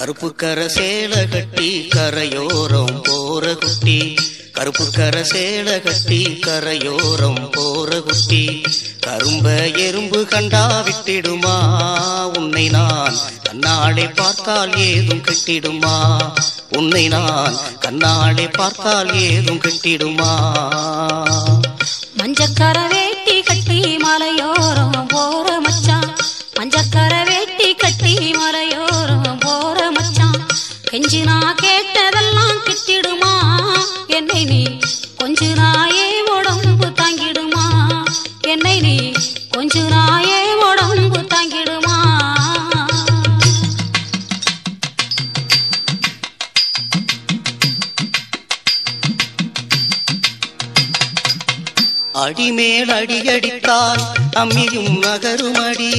கருப்பு கர சேல கட்டி கரையோரம் போற குட்டி. கருப்பு கர சேல கட்டி கரையோரம் போற குட்டி. கரும்ப எறும்பு கண்டா விட்டிடுமா? உன்னை நான் கண்ணாடை பார்த்தால் ஏதும் கெட்டிடுமா? உன்னை நான் கண்ணாடை பார்த்தால் ஏதும் கெட்டிடுமா? மஞ்சக்கர வேட்டி கட்டி மலையோரம் போற கொஞ்ச நான் கேட்டதெல்லாம் கிட்டிடுமா? என்னை நீ கொஞ்ச நாயே உடம்பு தாங்கிடுமா? என்னை நீ கொஞ்ச நாயே உடம்பு தாங்கிடுமா? அடிமேல் அடியடித்தால் அம்மியும் நகருமடி.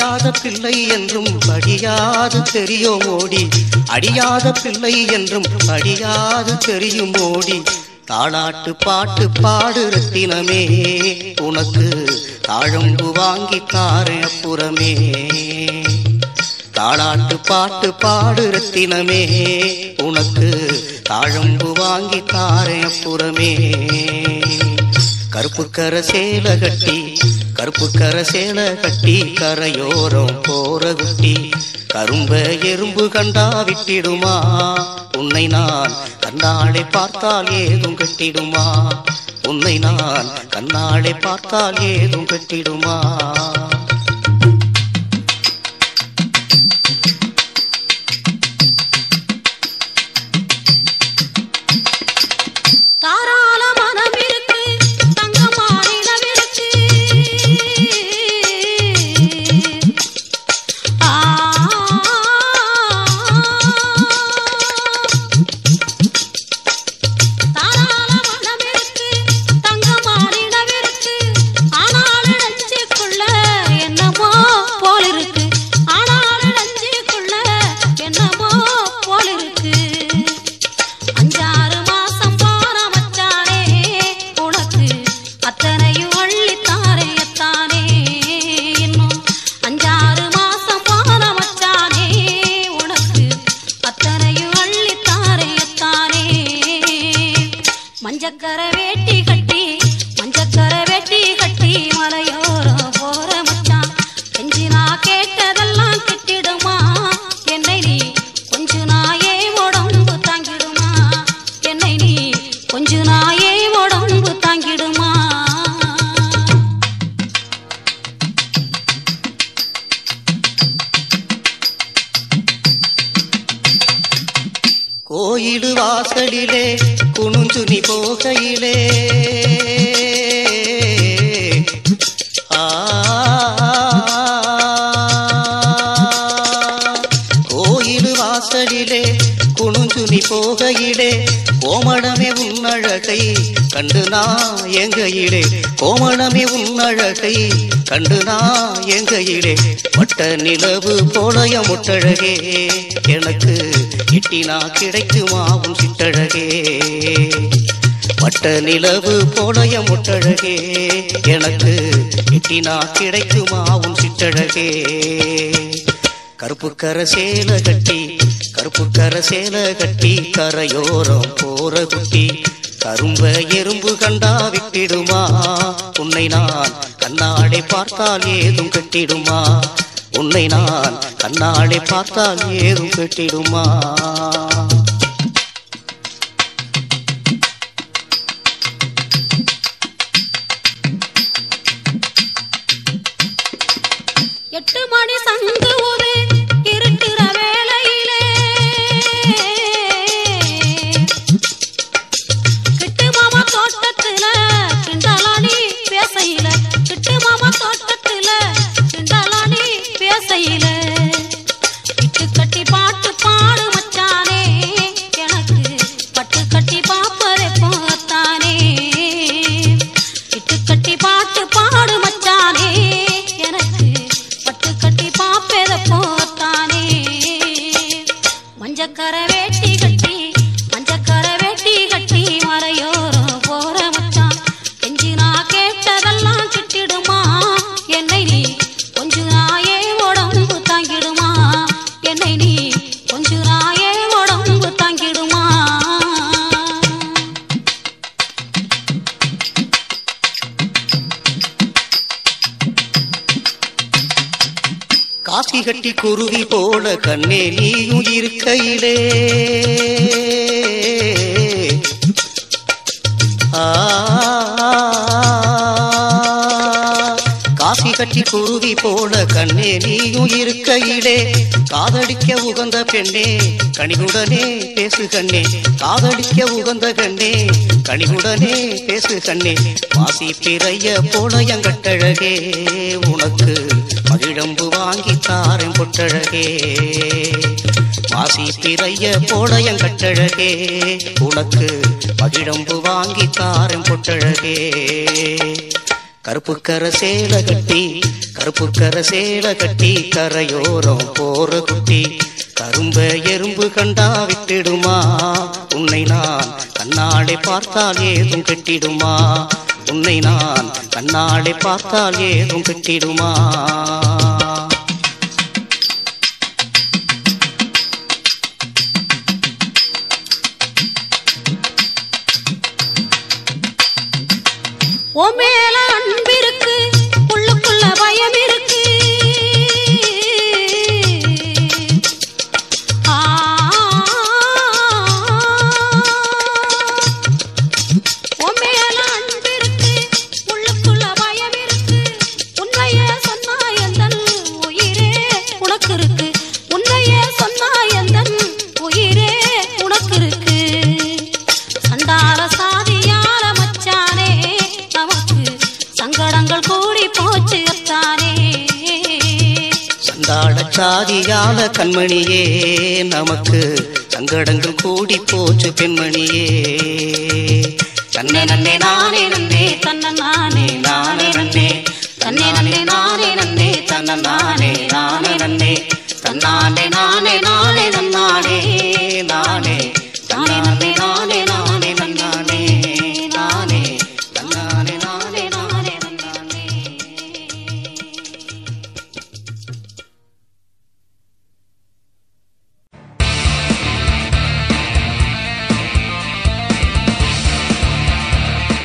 அடியாத பிள்ளை என்றும் அடியாது தெரியும் ஓடி. அடியாத பிள்ளை என்றும் அடியாது தெரியும் ஓடி. தாளாட்டு பாட்டு பாடு ரத்தினமே உனக்கு தாழம்பு வாங்கி தாரே அப்புறமே. தாளாட்டு பாட்டு பாடு ரத்தினமே உனக்கு தாழம்பு வாங்கி தாரே அப்புறமே. கருப்பு கர சேல கட்டி கருப்பு கரசேன கட்டி கரையோரம் போற குட்டி கரும்ப எறும்பு கண்டா விட்டிடுமா? உன்னை நான் கண்ணாளை பார்த்தால் ஏதும் கட்டிடுமா? உன்னை நான் கண்ணாலே பார்த்தால் ஏதும் கட்டிடுமா? மஞ்சக்கர வேட்டி வீடு வாசலிலே குணுஞ்சுனி போகையிலே. ஆ. கோயிலு வாசலிலே குணுஞ்சுனி போகையிலே கோமணமே உன்னழகை கண்டு நான் எங்கையிலே கோமணமே உன்னழகை கண்டு நான் எங்கையிலே பட்ட நிலவு போலய முட்டழகே. எனக்கு இட்டினா கிடைக்குமா உன் சிட்டழகே பட்ட நிலவு போலய முட்டழகே. எனக்கு இட்டினா கிடைக்குமா உன் சிட்டழகே கருப்பு கர சேல கட்டி கருப்பு கர சேல கட்டி கரையோரம் போற குட்டி கரும்ப எறும்பு கண்டா விட்டிடுமா? உன்னை நான் கண்ணாடை பார்த்தால் ஏதும் கட்டிடுமா? உன்னை நான் கண்ணாடை பார்த்தால் ஏதும் கட்டிடுமா? காசி கட்டி குருவி போல கண்ணே நீயும் இருக்கையிலே. கட்டி குருவி போல கண்ணே நீயும் இருக்கையிலே. காதலிக்க உகந்த பெண்ணே கனிவுடனே பேசு கண்ணே. காதலிக்க உகந்த கண்ணே கனிவுடனே பேசு கண்ணே. வாசி பிறைய போல எங்கட்டழகே உனக்கு மகிழம்பு வாங்கி தாரன் பொட்டழகே. வாசி பிறைய போல எங்கட்டழகே உனக்கு மகிழம்பு வாங்கி தாரன் பொட்டழகே. கருப்பு கர சேல கட்டி கருப்பு கர சேல கட்டி கரையோரம் போற குட்டி. கரும்ப எறும்பு கண்டா விட்டிடுமா? உன்னை நான் கண்ணாடை பார்த்தால் ஏதும் கெட்டிடுமா? உன்னை நான் கண்ணாடை பார்த்தால் ஏதும் கெட்டிடுமா? ஓ சாதியால கண்மணியே நமக்கு சங்கடங்கள் கூடி போச்சு பெண்மணியே. தன்னை நன்னே நானே நன்னே தன்னை நானே நானே நன்னே தன்னை நன்னே நானே நன்னே தன்னை நானே நானே நன்னே தன்னானே நானே நானே